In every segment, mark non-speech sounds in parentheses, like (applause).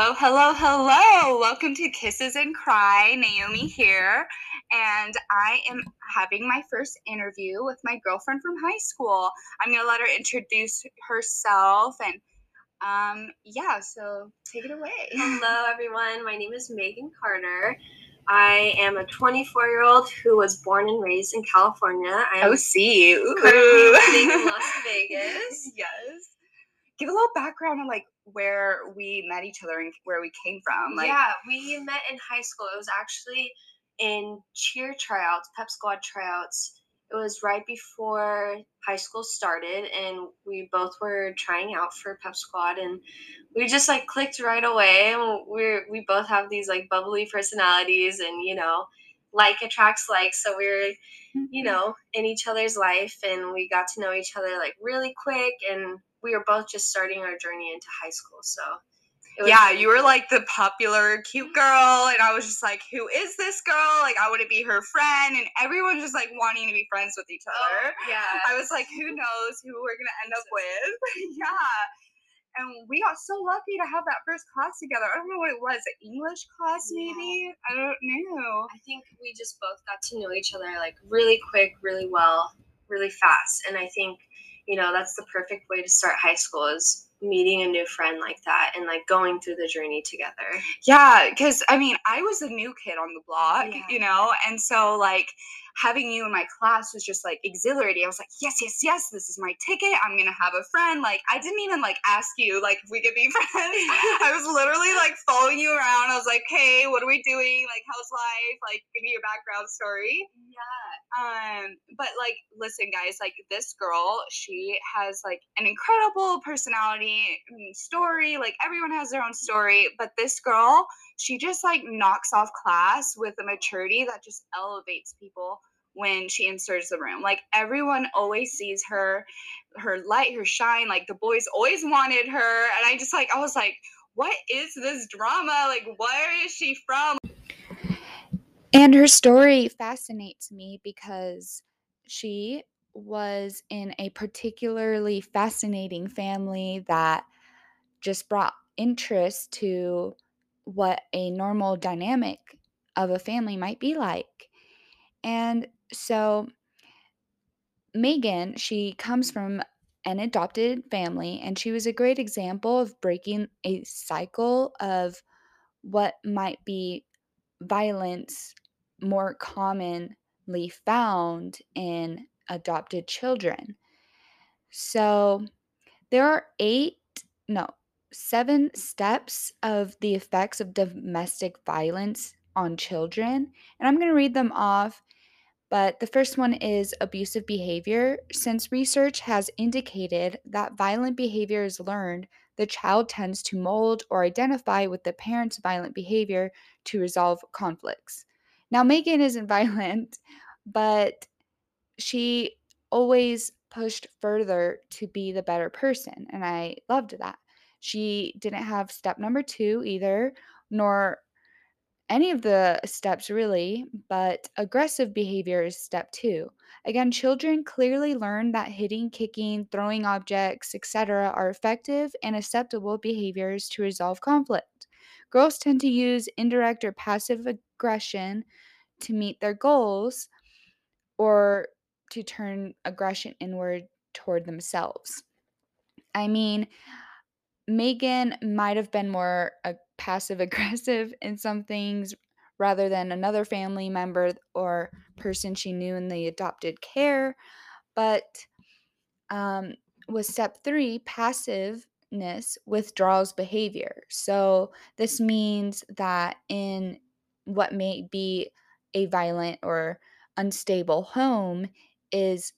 Hello, hello, hello. Welcome to Kisses and Cry. Naomi here. And I am having my first interview with my girlfriend from high school. I'm going to let her introduce herself and um, yeah, so take it away. Hello, everyone. My name is Megan Carter. I am a 24 year old who was born and raised in California. I am Oh, see. Ooh. currently living in Las Vegas. (laughs) yes. Give a little background on like where we met each other and where we came from. Like, yeah, we met in high school. It was actually in cheer tryouts, pep squad tryouts. It was right before high school started, and we both were trying out for pep squad, and we just like clicked right away. And we're we both have these like bubbly personalities, and you know, like attracts like. So we're you mm-hmm. know in each other's life, and we got to know each other like really quick, and we were both just starting our journey into high school. So was- yeah, you were like the popular cute girl, and I was just like, who is this girl? Like, I want to be her friend, and everyone just like wanting to be friends with each Oh, other. yeah. I was like, who knows who we're gonna end up with? (laughs) yeah. And we got so lucky to have that first class together. I don't know what it was, an English class Yeah. maybe? I don't know. I think we just both got to know each other like really quick, really well, really fast. And I think, you know, that's the perfect way to start high school is meeting a new friend like that and like going through the journey together. Yeah, because I mean, I was a new kid on the block, Yeah. you know, and so like having you in my class was just like exhilarating. I was like, yes, yes, yes, this is my ticket. I'm gonna have a friend. Like, I didn't even like ask you like if we could be (laughs) friends. (laughs) I was literally like following you around. I was like, hey, what are we doing? Like, how's life? Like, give me your background story. Yeah. Um, but like, listen, guys, like this girl, she has like an incredible personality story. Like everyone has their own story, but this girl, she just like knocks off class with a maturity that just elevates people when she enters the room. Like everyone always sees her, her light, her shine. Like the boys always wanted her, and I just like, I was like. What is this drama? Like, where is she from? And her story fascinates me because she was in a particularly fascinating family that just brought interest to what a normal dynamic of a family might be like. And so Megan, she comes from an adopted family and she was a great example of breaking a cycle of what might be violence more commonly found in adopted children. So there are eight, no, seven steps of the effects of domestic violence on children. And I'm going to read them off. But the first one is abusive behavior. Since research has indicated that violent behavior is learned, the child tends to mold or identify with the parent's violent behavior to resolve conflicts. Now, Megan isn't (laughs) violent, but she always pushed further to be the better person. And I loved that. She didn't have step number two either, nor any of the steps really, but aggressive behavior is step two. Again, children clearly learn that hitting, kicking, throwing objects, etc., are effective and acceptable behaviors to resolve conflict. Girls tend to use indirect or passive aggression to meet their goals or to turn aggression inward toward themselves. I mean, Megan might have been more uh, passive aggressive in some things rather than another family member or person she knew in the adopted care. But um, with step three, passiveness withdraws behavior. So this means that in what may be a violent or unstable home is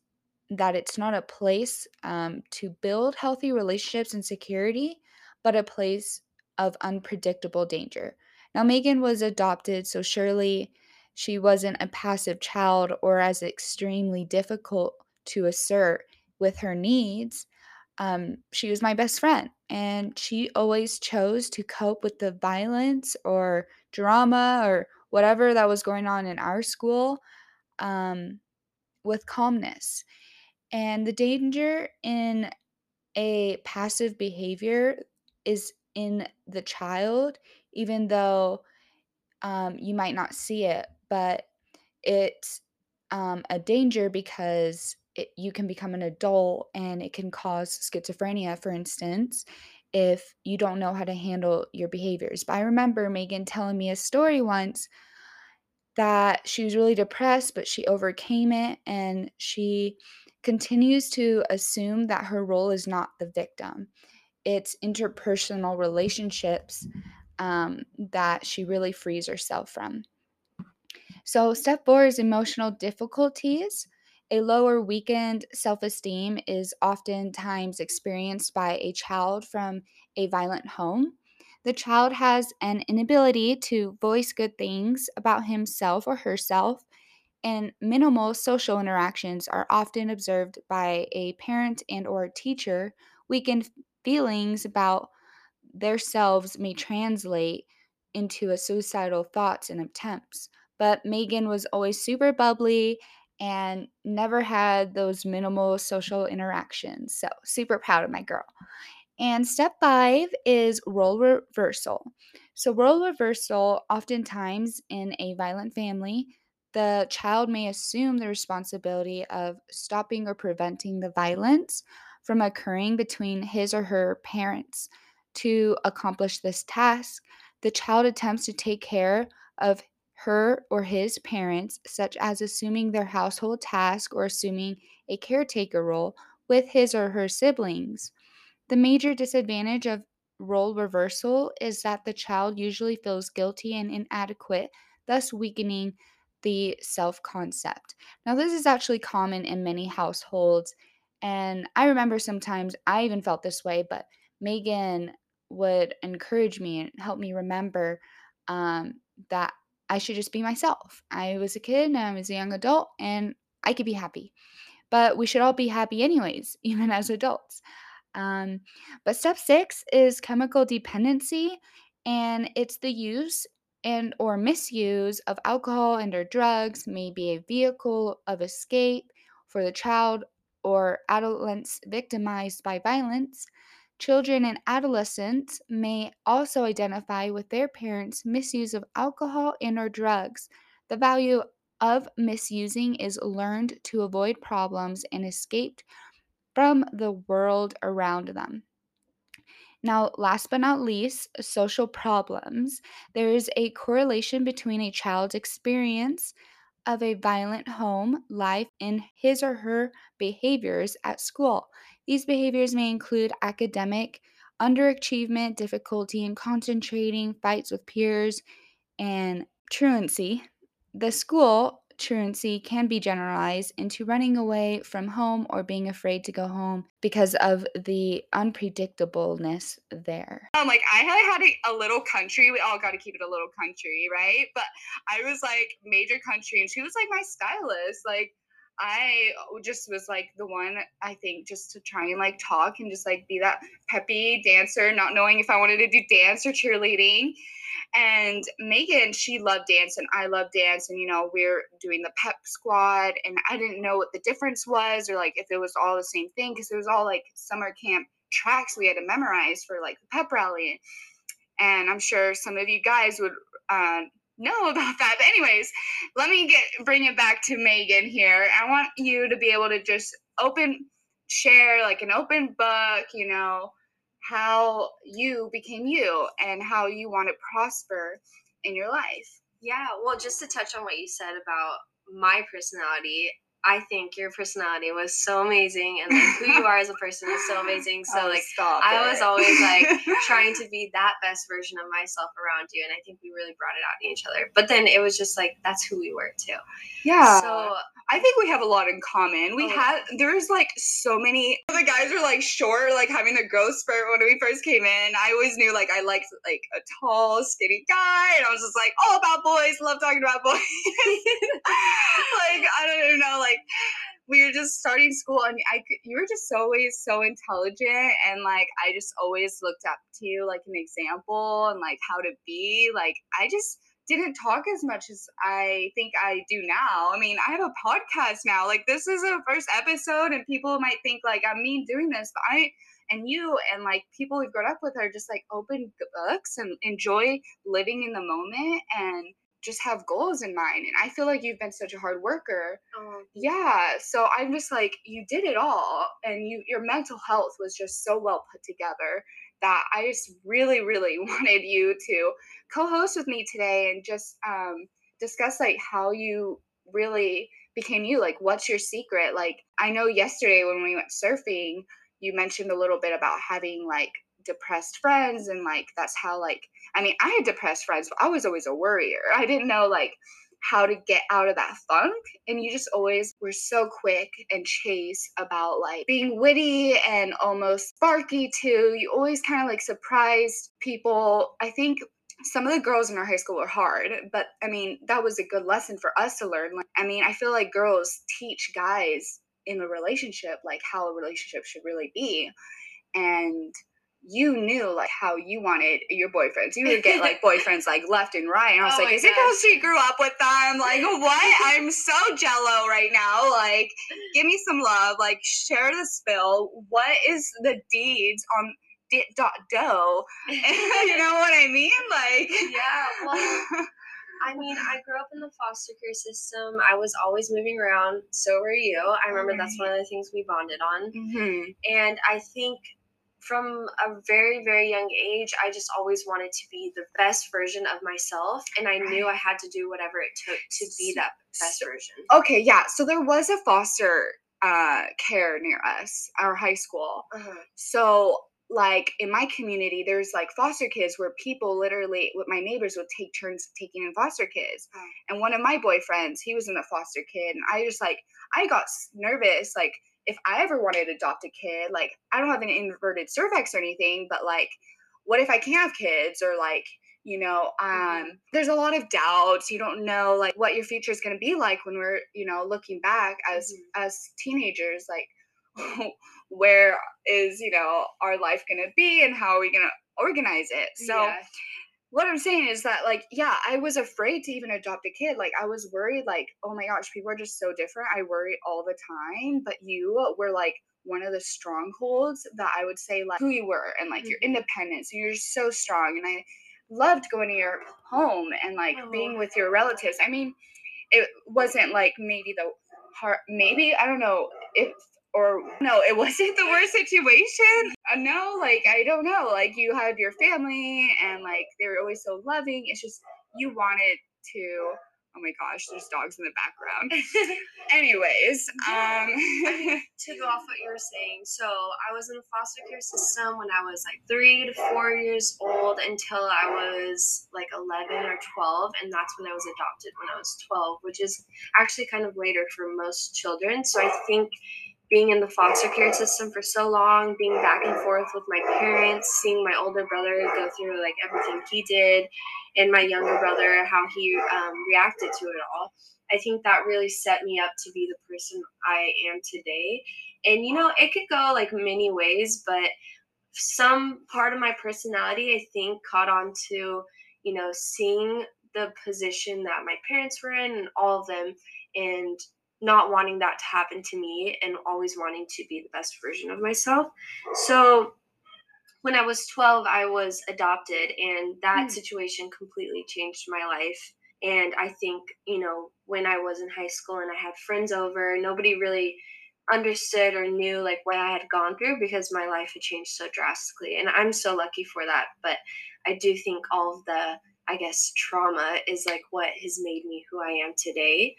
that it's not a place um, to build healthy relationships and security, but a place of unpredictable danger. Now, Megan was adopted, so surely she wasn't a passive child or as extremely difficult to assert with her needs. Um, she was my best friend, and she always chose to cope with the violence or drama or whatever that was going on in our school um, with calmness. And the danger in a passive behavior is in the child, even though um, you might not see it, but it's um, a danger because it, you can become an adult and it can cause schizophrenia, for instance, if you don't know how to handle your behaviors. But I remember Megan telling me a story once that she was really depressed, but she overcame it and she continues to assume that her role is not the victim. It's interpersonal relationships um, that she really frees herself from. So, step four is emotional difficulties. A lower weakened self esteem is oftentimes experienced by a child from a violent home. The child has an inability to voice good things about himself or herself, and minimal social interactions are often observed by a parent and or teacher. Weakened feelings about themselves may translate into a suicidal thoughts and attempts. But Megan was always super bubbly and never had those minimal social interactions. So, super proud of my girl. And step five is role reversal. So, role reversal, oftentimes in a violent family, the child may assume the responsibility of stopping or preventing the violence from occurring between his or her parents. To accomplish this task, the child attempts to take care of her or his parents, such as assuming their household task or assuming a caretaker role with his or her siblings. The major disadvantage of role reversal is that the child usually feels guilty and inadequate, thus weakening the self concept. Now, this is actually common in many households, and I remember sometimes I even felt this way, but Megan would encourage me and help me remember um, that I should just be myself. I was a kid and I was a young adult and I could be happy. But we should all be happy, anyways, (laughs) even as adults. Um, but step six is chemical dependency, and it's the use and or misuse of alcohol and or drugs may be a vehicle of escape for the child or adolescents victimized by violence Children and adolescents may also identify with their parents' misuse of alcohol and or drugs. The value of misusing is learned to avoid problems and escaped from the world around them. Now, last but not least, social problems. There is a correlation between a child's experience of a violent home life and his or her behaviors at school. These behaviors may include academic underachievement, difficulty in concentrating, fights with peers, and truancy. The school truancy can be generalized into running away from home or being afraid to go home because of the unpredictableness there. Um, like I had a, a little country. We all got to keep it a little country, right? But I was like major country, and she was like my stylist. Like I just was like the one I think just to try and like talk and just like be that peppy dancer, not knowing if I wanted to do dance or cheerleading. And Megan, she loved dance and I love dance. And, you know, we're doing the pep squad and I didn't know what the difference was or like if it was all the same thing because it was all like summer camp tracks we had to memorize for like the pep rally. And I'm sure some of you guys would uh, know about that. But anyways, let me get bring it back to Megan here. I want you to be able to just open share like an open book, you know, how you became you and how you want to prosper in your life. Yeah, well, just to touch on what you said about my personality, I think your personality was so amazing and like who you are as a person is so amazing. (laughs) So oh, like I it. was always like trying to (laughs) be that best version of myself around you and I think we really brought it out in each other. But then it was just like that's who we were too. Yeah. So I think we have a lot in common. We oh, had there's like so many the guys were like short, like having the growth spurt when we first came in. I always knew like I liked like a tall, skinny guy, and I was just like all about boys, love talking about boys. (laughs) like I don't know, like we were just starting school and I you were just always so intelligent and like I just always looked up to you like an example and like how to be. Like I just didn't talk as much as I think I do now. I mean, I have a podcast now. Like this is a first episode and people might think like I'm me doing this, but I and you and like people we've grown up with are just like open books and enjoy living in the moment and just have goals in mind. And I feel like you've been such a hard worker. Oh, Yeah. So I'm just like, you did it all. And you your mental health was just so well put together that I just really, really (laughs) wanted you to co-host with me today and just um discuss like how you really became you. Like what's your secret? Like I know yesterday when we went surfing, you mentioned a little bit about having like depressed friends and like that's how like I mean, I had depressed friends, but I was always a worrier. I didn't know like how to get out of that funk. And you just always were so quick and chase about like being witty and almost sparky too. You always kind of like surprised people. I think some of the girls in our high school were hard, but I mean, that was a good lesson for us to learn. Like, I mean, I feel like girls teach guys in a relationship like how a relationship should really be. And you knew like how you wanted your boyfriends. You would get (laughs) like boyfriends like left and right. And I was Oh like, is it because she grew up with them? Like, (laughs) what? I'm so jello right now. Like, give me some love. Like, share the spill. What is the deeds on di- dot dough? (laughs) you know what I mean? Like, yeah. Well, I mean, I grew up in the foster care system. I was always moving around. So were you. I remember that's one of the things we bonded on. Mhm. And I think from a very, very young age, I just always wanted to be the best version of myself. And I knew I had to do whatever it took to be that best version. Okay, yeah. So there was a foster uh, care near us, our high school. Uh-huh. So, like in my community, there's like foster kids where people literally, with my neighbors, would take turns taking in foster kids. Oh. And one of my boyfriends, he was in a foster kid, and I just like, I got nervous. Like, if I ever wanted to adopt a kid, like, I don't have an inverted cervix or anything, but like, what if I can't have kids or like, you know, um, Mhm. there's a lot of doubts. You don't know like what your future is going to be like when we're, you know, looking back as Mhm. as teenagers. Like, (laughs) where is you know our life going to be and how are we going to organize it so Yeah. What i'm saying is that like yeah i was afraid to even adopt a kid like i was worried like oh my gosh people are just so different i worry all the time but you were like one of the strongholds that i would say like who you were and like your Mhm. independence and you're just so strong and i loved going to your home and like being Oh. with your relatives i mean it wasn't like maybe the hard maybe i don't know if or no it wasn't the worst situation. Uh, no like i don't know like you had your family and like they were always so loving. It's just you wanted to oh my gosh there's dogs in the background. (laughs) Anyways um (laughs) to go off what you were saying, so I was in the foster care system when I was like three to four years old until I was like 11 or 12, and that's when I was adopted when I was 12, which is actually kind of later for most children. So I think being in the foster care system for so long, being back and forth with my parents, seeing my older brother go through like everything he did, and my younger brother, how he um, reacted to it all. I think that really set me up to be the person I am today. And you know, it could go like many ways, but some part of my personality, I think, caught on to, you know, seeing the position that my parents were in and all of them, and not wanting that to happen to me and always wanting to be the best version of myself. So when I was 12, I was adopted, and that Hmm. situation completely changed my life. And I think, you know, when I was in high school and I had friends over, nobody really understood or knew like what I had gone through because my life had changed so drastically. And I'm so lucky for that. But I do think all of the, I guess, trauma is like what has made me who I am today.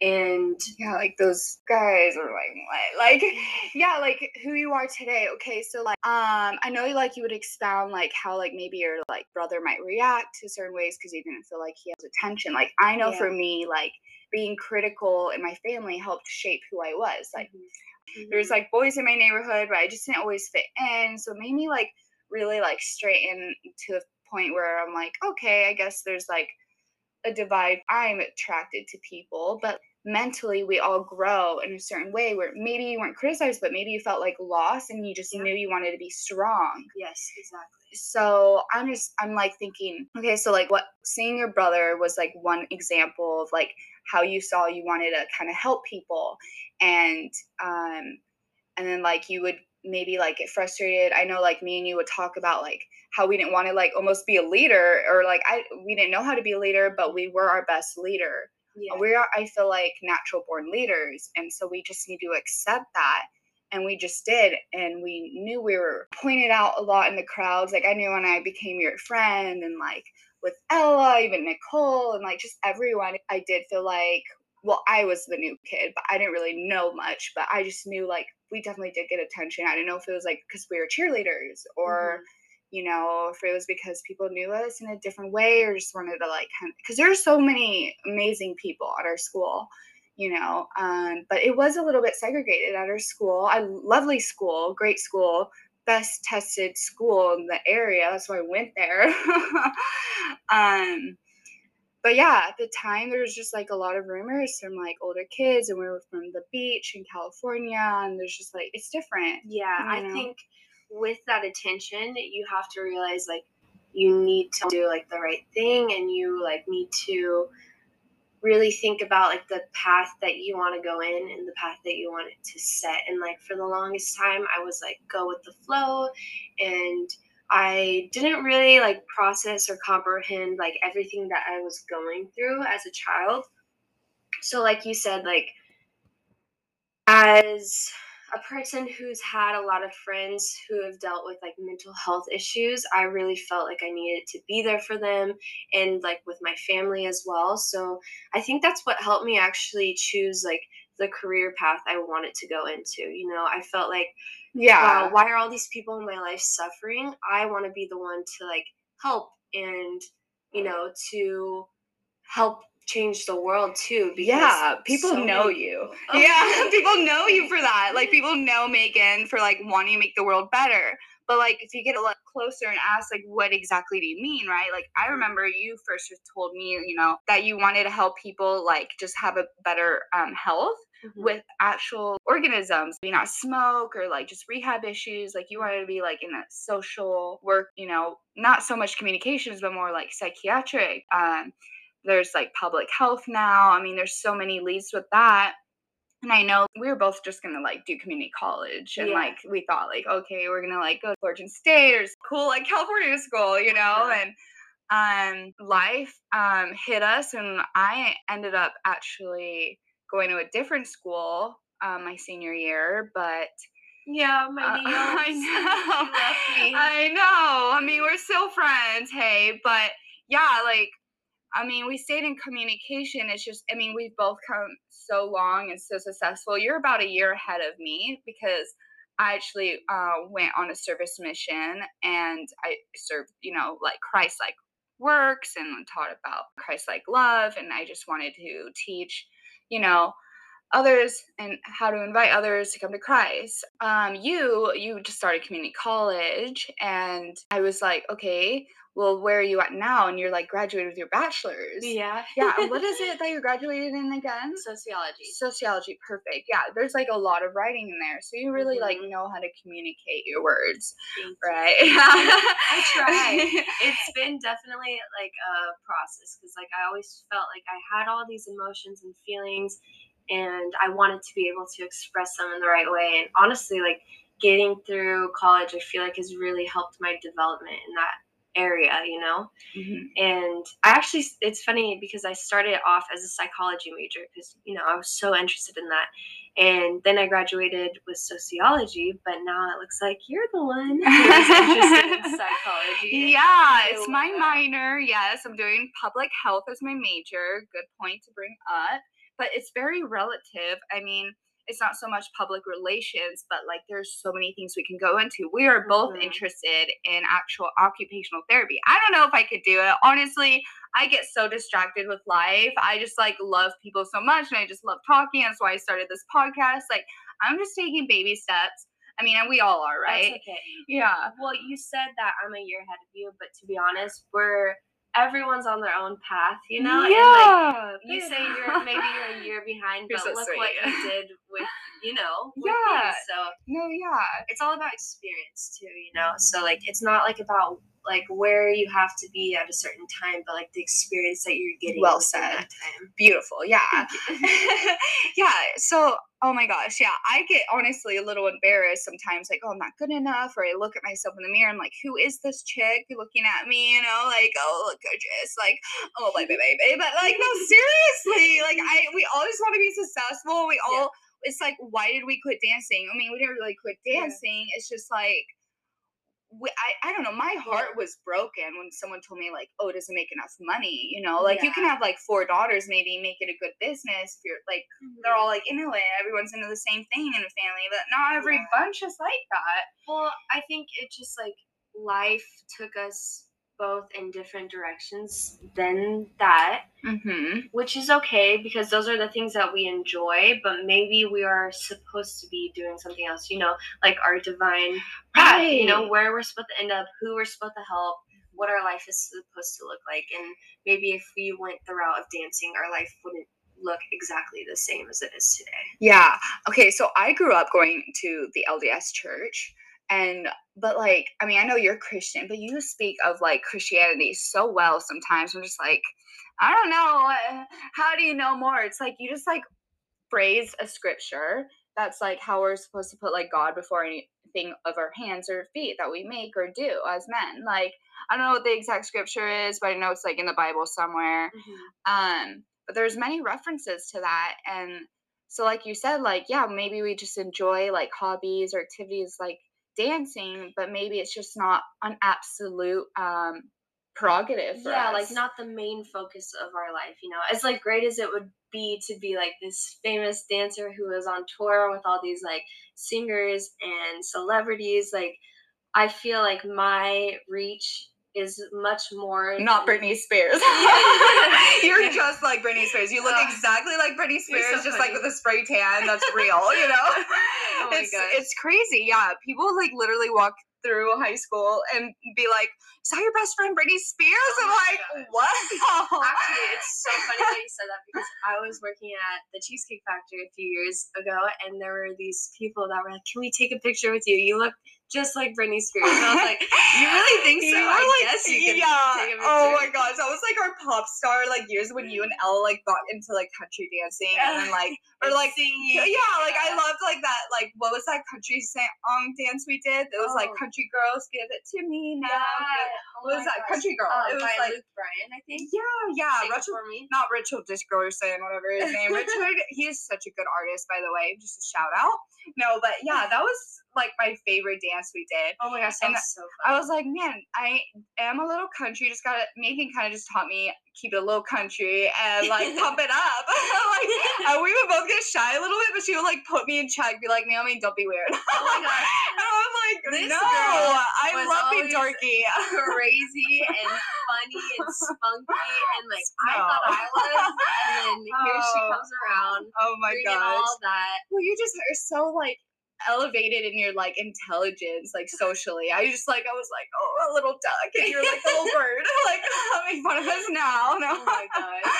And yeah like those guys are like what? Like (laughs) yeah like who you are today. Okay so like um i know like you would expound like how like maybe your like brother might react to certain ways because he didn't feel like he has attention. Like i know for me like being critical in my family helped shape who i was. Like Mhm. there's like boys in my neighborhood but i just didn't always fit in. So it made me like really like straighten to the point where i'm like okay i guess there's like a divide. I'm attracted to people. But mentally we all grow in a certain way where maybe you weren't criticized but maybe you felt like lost and you just Yeah. knew you wanted to be strong Yes, exactly. so i'm just i'm like thinking okay so like what seeing your brother was like one example of like how you saw you wanted to kind of help people and um and then like you would maybe like get frustrated i know like me and you would talk about like how we didn't want to like almost be a leader or like i we didn't know how to be a leader but we were our best leader Yeah. we are i feel like natural born leaders and so we just need to accept that and we just did and we knew we were pointed out a lot in the crowds like i knew when i became your friend and like with ella even nicole and like just everyone i did feel like well i was the new kid but i didn't really know much but i just knew like we definitely did get attention i didn't know if it was like because we were cheerleaders or mm-hmm. You know, if it was because people knew us in a different way or just wanted to like kind because there are so many amazing people at our school, you know. Um, but it was a little bit segregated at our school. A lovely school, great school, best tested school in the area. That's why I went there. (laughs) um, but yeah, at the time there was just like a lot of rumors from like older kids, and we were from the beach in California, and there's just like it's different. Yeah, I you know? think with that attention, you have to realize like you need to do like the right thing and you like need to really think about like the path that you want to go in and the path that you want it to set. And like for the longest time I was like go with the flow and I didn't really like process or comprehend like everything that I was going through as a child. So like you said like as a person who's had a lot of friends who have dealt with like mental health issues, I really felt like I needed to be there for them and like with my family as well. So I think that's what helped me actually choose like the career path I wanted to go into. You know, I felt like, Yeah. wow, why are all these people in my life suffering? I want to be the one to like help and, you know, to help change the world too. Because yeah, people so know many you. Oh, (laughs) Yeah, (laughs) people know you for that. Like people know Megan for like wanting to make the world better. But like if you get a lot closer and ask like what exactly do you mean, right? Like I remember you first told me, you know, that you wanted to help people like just have a better um, health Mhm. with actual organisms, maybe not smoke or like just rehab issues. Like you wanted to be like in a social work, you know, not so much communications, but more like psychiatric. Um, there's like public health now. I mean, there's so many leads with that. And I know we were both just gonna like do community college, and Yeah. like we thought like, okay, we're gonna like go to Oregon State or cool like California school, you know. Yeah. And um, life um hit us, and I ended up actually going to a different school um, my senior year, but Yeah, my uh. (laughs) I know. You left me. I know. I mean, we're still friends, hey, but yeah, like, I mean, we stayed in communication. It's just, I mean, we've both come so long and so successful. You're about a year ahead of me because I actually uh, went on a service mission and I served, you know, like Christ like works and taught about Christ like love. And I just wanted to teach, you know, others and how to invite others to come to Christ. Um, you you just started community college, and I was like, okay, well, where are you at now? And you're like graduated with your bachelor's. Yeah. Yeah. What is it (laughs) that you graduated in again? Sociology. Sociology. Perfect. Yeah. There's like a lot of writing in there, so you really like Mhm. know how to communicate your words, Thank you. right? I try. It's (laughs) been definitely like a process because like I always felt like I had all these emotions and feelings and I wanted to be able to express them in the right way. And honestly, like getting through college, I feel like has really helped my development in that area, you know? Mhm. And I actually, it's funny because I started off as a psychology major because, you know, I was so interested in that. And then I graduated with sociology, but now it looks like you're the one who's interested in (laughs) psychology. Yeah, it's my that. minor. Yes, I'm doing public health as my major. Good point to bring up. But it's very relative. I mean, it's not so much public relations, but like there's so many things we can go into. We are both Mhm. interested in actual occupational therapy. I don't know if I could do it. Honestly, I get so distracted with life. I just like love people so much and I just love talking. That's why I started this podcast. Like I'm just taking baby steps. I mean, and we all are, right? That's okay. Yeah. Well, you said that I'm a year ahead of you, but to be honest, we're everyone's on their own path, you know. yeah. And like you they say you're (laughs) maybe you're a year behind, You're but so look sweet. what you did with you know. With Yeah. things. So No, yeah. it's all about experience too, you know. So like it's not like about like where you have to be at a certain time, but like the experience that you're getting. Well said. Beautiful. Yeah. (laughs) yeah. So, oh my gosh. Yeah. I get honestly a little embarrassed sometimes, like, oh, I'm not good enough. Or I look at myself in the mirror. I'm like, who is this chick looking at me? You know, like, oh, look gorgeous. Like, oh, baby, baby. But like, no, seriously. Like, I, we always want to be successful. We Yeah. all, it's like, why did we quit dancing? I mean, we didn't really quit Yeah. dancing. It's just like, we, I, I don't know. My heart was broken when someone told me like, "Oh, it doesn't make enough money." You know, like you can have like four daughters, maybe make it a good business if you're like they're mm-hmm. all like into it. Everyone's into the same thing in a family, but not every Yeah. bunch is like that. Well, I think it just like life took us both in different directions than that, Mm-hmm. which is okay because those are the things that we enjoy, but maybe we are supposed to be doing something else, you know, like our divine path, you know, where we're supposed to end up, who we're supposed to help, what our life is supposed to look like. And maybe if we went the route of dancing, our life wouldn't look exactly the same as it is today. Yeah. Okay. So I grew up going to the LDS church. And, but like, I mean, I know you're Christian, but you speak of like Christianity so well sometimes. I'm just like, I don't know. uh, How do you know more? It's like you just like phrase a scripture. That's like how we're supposed to put like God before anything of our hands or feet that we make or do as men. Like, I don't know what the exact scripture is, but I know it's like in the Bible somewhere um but there's many references to that and so like you said like yeah maybe we just enjoy like hobbies or activities like dancing but maybe it's just not an absolute um prerogative for yeah us. like not the main focus of our life you know as like great as it would be to be like this famous dancer who is on tour with all these like singers and celebrities like i feel like my reach is much more not Britney Spears. (laughs) You're (laughs) just like Britney Spears. You look Oh. exactly like Britney Spears, so just like with a spray tan that's real, you know? (laughs) Oh it's, gosh. it's crazy. Yeah. People like literally walk through high school and be like, Is that your best friend Britney Spears? Oh I'm like, gosh. Wow. Actually, it's so funny that you said that because I was working at the Cheesecake Factory a few years ago, and there were these people that were like, "Can we take a picture with you? You look just like Britney Spears." And I was like, "You really (laughs) think so? I like, guess you can yeah. take a. Oh my gosh, that was like our pop star like years when you and Elle like got into like country dancing and then like (laughs) or like singing. yeah, yeah, like I loved like that like what was that country song dance we did? It was like Oh. Country Girls Give It to Me Now. Yeah. What was that? Country Girl. Um, it was like Luke Bryan, I think. yeah, yeah, Sing Rachel me. not Richard Disgerson, whatever his name. Richard, (laughs) he is such a good artist, by the way. Just a shout out. No, but yeah, that was like my favorite dance we did. Oh my gosh, And that was so I was like, man, I am a little country. Just got Megan kind of just taught me keep it a little country and like (laughs) pump it up. (laughs) like and we would both get shy a little bit, but she would like put me in check, be like, Naomi, don't be weird. (laughs) Oh my gosh. and I'm like, This no, I love being dorky. crazy and funny and spunky and like I thought I was, and then here she Oh. comes around oh my gosh. all that. Well, you just are so like elevated in your like intelligence, like socially. I just like I was like, oh, a little duck, and you're like a little bird, like make fun of us now. No. Oh my gosh.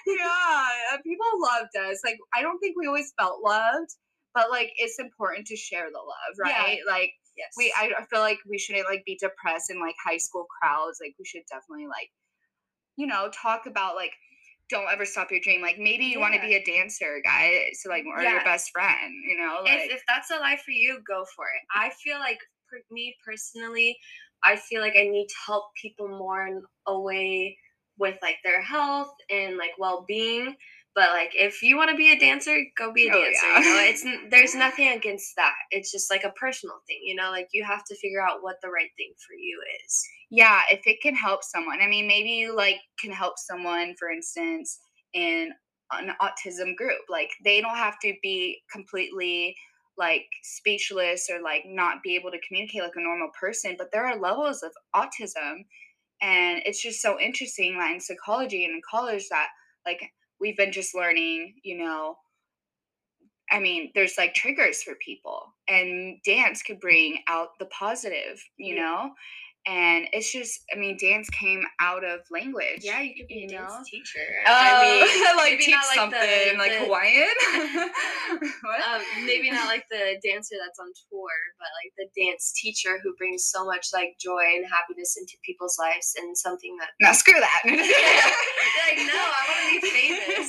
(laughs) yeah, people loved us. Like I don't think we always felt loved, but like it's important to share the love, Yeah. right? Like Yes. we, I, I feel like we shouldn't like be depressed in like high school crowds. Like we should definitely like, you know, talk about like. Don't ever stop your dream. Like maybe you want to be a dancer, guy. So like, or your best friend. You know, like if, if that's a life for you, go for it. I feel like for me personally, I feel like I need to help people more in a way with like their health and like well being. But like if you want to be a dancer, go be a Oh, dancer. yeah. You know, (laughs) it's there's nothing against that. It's just like a personal thing. You know, like you have to figure out what the right thing for you is. yeah if it can help someone i mean maybe you like can help someone for instance in an autism group like they don't have to be completely like speechless or like not be able to communicate like a normal person but there are levels of autism and it's just so interesting like in psychology and in college that like we've been just learning you know I mean, there's like triggers for people, and dance could bring out the positive, you Yeah. know? And it's just i mean dance came out of language Yeah, you could be you a dance know? teacher. Uh, I mean, (laughs) like teach like the- something like the- hawaiian (laughs) (laughs) what? um, maybe not like the dancer that's on tour, but like the dance teacher who brings so much like joy and happiness into people's lives and something that no screw that like no, I want to be famous.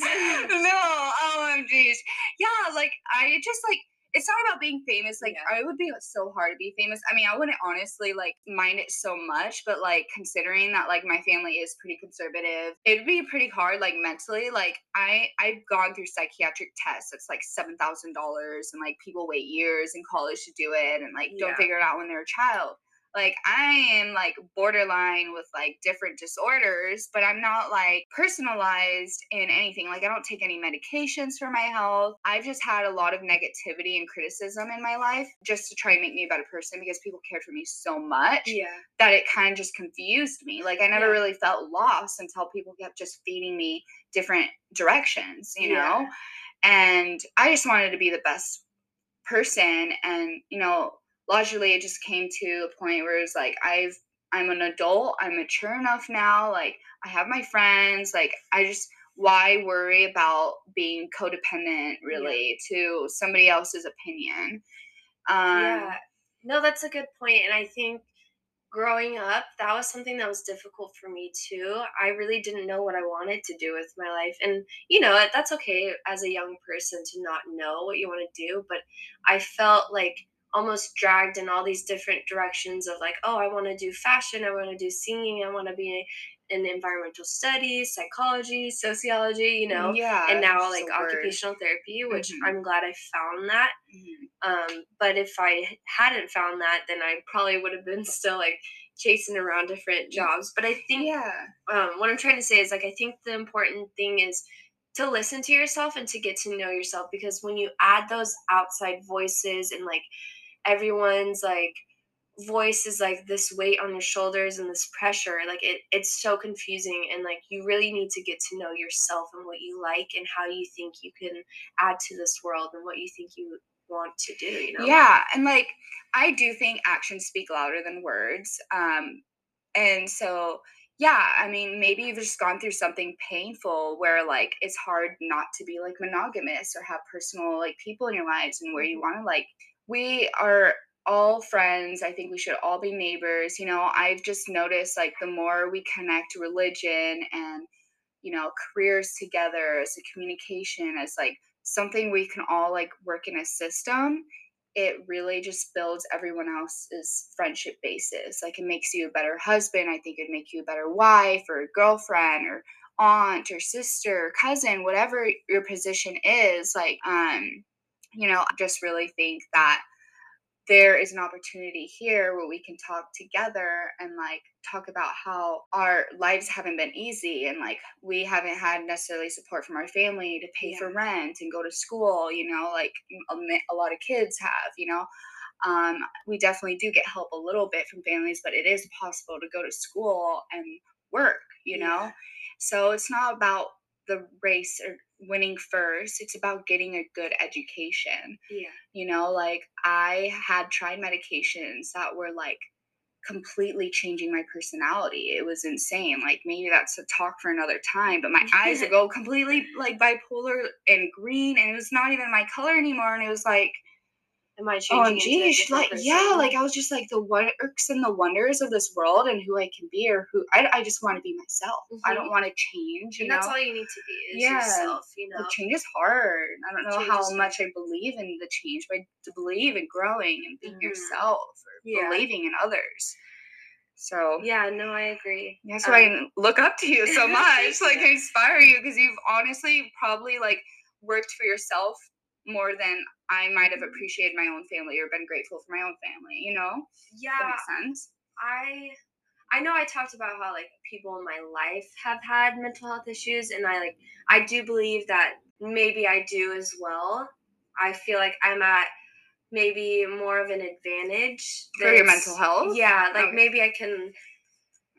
no oh, omgs yeah like i just like it's not about being famous like Yeah. i would be so hard to be famous. I mean i wouldn't honestly like mind it so much but like considering that like my family is pretty conservative it'd be pretty hard like mentally like i i've gone through psychiatric tests it's like seven thousand dollars and like people wait years in college to do it and like don't figure it out when they're a child like i am like borderline with like different disorders but i'm not like personalized in anything like i don't take any medications for my health i've just had a lot of negativity and criticism in my life just to try and make me a better person because people cared for me so much Yeah. that it kind of just confused me like i never Yeah. really felt lost until people kept just feeding me different directions you know Yeah. and i just wanted to be the best person and you know logically it just came to a point where it's like i've i'm an adult i'm mature enough now like i have my friends like i just why worry about being codependent really to somebody else's opinion um yeah. No, that's a good point. And I think growing up, that was something that was difficult for me too. I really didn't know what I wanted to do with my life. And, you know, that's okay as a young person to not know what you want to do. But I felt like almost dragged in all these different directions of like, oh, I want to do fashion, I want to do singing, I want to be in environmental studies, psychology, sociology, you know. yeah And now, like word. occupational therapy, which Mhm. I'm glad I found that. Mhm. Um, but if I hadn't found that, then I probably would have been still like chasing around different jobs. But I think yeah um, what I'm trying to say is like I think the important thing is to listen to yourself and to get to know yourself because when you add those outside voices and like everyone's like voice is like this weight on your shoulders and this pressure like it it's so confusing and like you really need to get to know yourself and what you like and how you think you can add to this world and what you think you want to do you know Yeah, and like I do think actions speak louder than words. Um and so yeah, I mean maybe you've just gone through something painful where like it's hard not to be like monogamous or have personal like people in your lives and where you want to like we are all friends. I think we should all be neighbors. You know, I've just noticed like the more we connect religion and you know careers together as a communication as like something we can all like work in a system it really just builds everyone else's friendship basis like it makes you a better husband i think it'd make you a better wife or girlfriend or aunt or sister or cousin whatever your position is like um you know i just really think that there is an opportunity here where we can talk together and like talk about how our lives haven't been easy and like we haven't had necessarily support from our family to pay for rent and go to school you know like a, a lot of kids have you know? Um, we definitely do get help a little bit from families but it is possible to go to school and work you know? Yeah. so it's not about the race or winning first it's about getting a good education. Yeah. You know like i had tried medications that were like completely changing my personality. It was insane. Like maybe that's a talk for another time but my eyes would (laughs) go completely like bipolar and green and it was not even my color anymore and it was like am i oh changing a geez like person? yeah like i was just like the works and the wonders of this world and who i can be or who i, I just want to be myself i Mhm. don't want to change you and know that's all you need to be is Yeah. yourself you know like change is hard. I don't know Change how much I believe in the change, but to believe in growing and being Mhm. yourself or Yeah. believing in others. So yeah no i agree that's why Um, I look up to you so (laughs) much. (laughs) like I inspire you because you've honestly probably like worked for yourself more than I might have appreciated my own family or been grateful for my own family. You know, Does that yeah makes sense. I I know I talked about how like people in my life have had mental health issues and I like I do believe that maybe I do as well. I feel like I'm at maybe more of an advantage For your mental health? Yeah, like Okay. maybe I can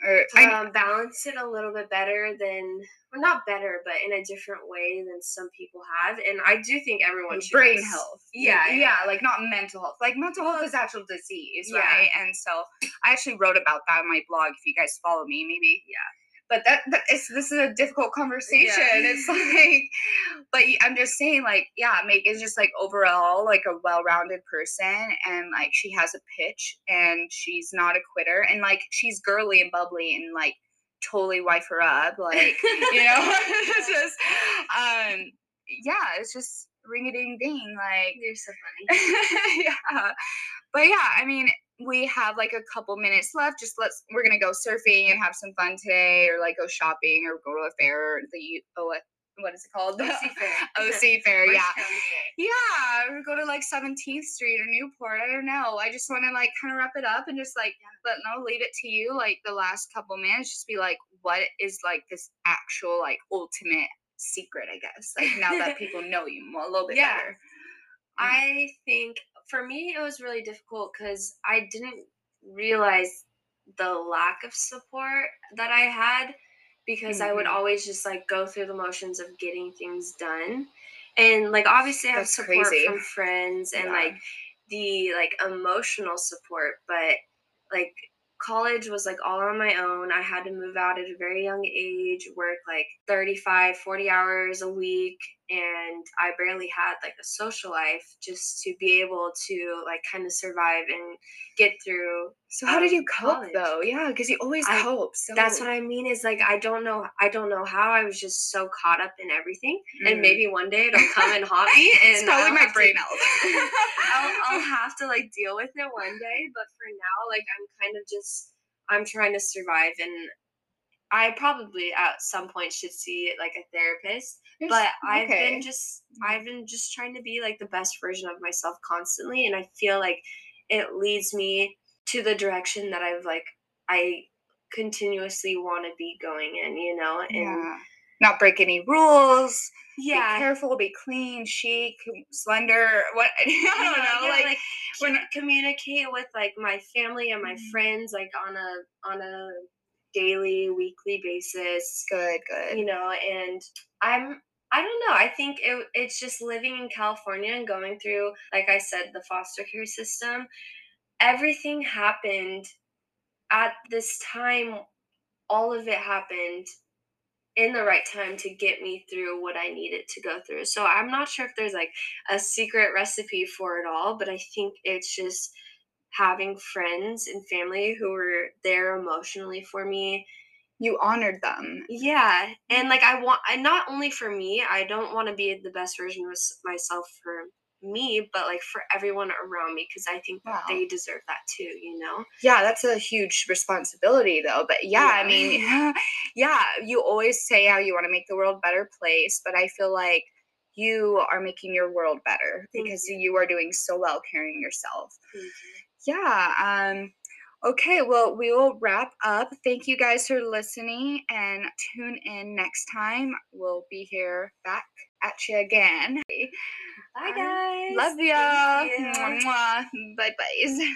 Or I, um, balance it a little bit better than well, not better, but in a different way than some people have. And I do think everyone should brain health. Yeah, yeah, yeah. like not mental health. Like mental health is actual disease, Yeah. right? And so I actually wrote about that on my blog. If you guys follow me, maybe Yeah. But that, that it's this is a difficult conversation. It's (laughs) like, but I'm just saying, like, yeah, Meg is just like overall like a well-rounded person, and like she has a pitch, and she's not a quitter, and like she's girly and bubbly, and like totally wife her up, like you know (laughs) (laughs) it's just um yeah it's just ring a ding ding like You're so funny. yeah but yeah i mean we have like a couple minutes left just let's we're gonna go surfing and have some fun today or like go shopping or go to a fair or the oh what is it called OC Fair. (laughs) Oh, OC fair Orange yeah Fair. yeah, or go to like 17th Street or Newport. I don't know. I just want to like kind of wrap it up and just like let no leave it to you. Like the last couple minutes, just be like, what is like this actual like ultimate secret? I guess like now that (laughs) people know you a little bit Yeah. better. I think for me it was really difficult because I didn't realize the lack of support that I had because I would Mhm. always just like go through the motions of getting things done. And like obviously I have That's support crazy. from friends and Yeah. like the like emotional support, but like college was like all on my own. I had to move out at a very young age, work like 35, 40 hours a week, and I barely had like a social life just to be able to like kind of survive and get through. So how did you cope college. though? Yeah, because you always I- cope. So That's what I mean is like I don't know I don't know how I was just so caught up in everything and Mm. maybe one day it'll come and haunt me (laughs) and it's probably I'll my have to- brain. (laughs) (laughs) I'll, I'll have to like deal with it one day but for now like i'm kind of just i'm trying to survive and i probably at some point should see like a therapist but i've okay. been just i've been just trying to be like the best version of myself constantly and i feel like it leads me to the direction that i've like i continuously want to be going in you know and yeah. Not break any rules. yeah, Be careful. Be clean, chic, slender. What (laughs) I don't Yeah, know. yeah, like, like when- commu- communicate with like my family and my Mhm. friends like on a on a daily weekly basis. Good, good. you know and i'm i don't know i think it, it's just living in california and going through like i said the foster care system. Everything happened at this time all of it happened in the right time to get me through what i needed to go through. So i'm not sure if there's like a secret recipe for it all but i think it's just having friends and family who were there emotionally for me you honored them. yeah, and like I want, and not only for me, I don't want to be the best version of myself for me, but like for everyone around me, because I think that Wow. they deserve that too. You know? Yeah, that's a huge responsibility though. But yeah, I mean, yeah, (laughs) you always say how you want to make the world a better place, but I feel like you are making your world better because you. you are doing so well carrying yourself. You. Yeah. Um okay, well, we will wrap up. Thank you guys for listening and tune in next time. We'll be here back at you again. Bye, guys. Love ya. You. Mwah, mwah. Bye bye. (laughs)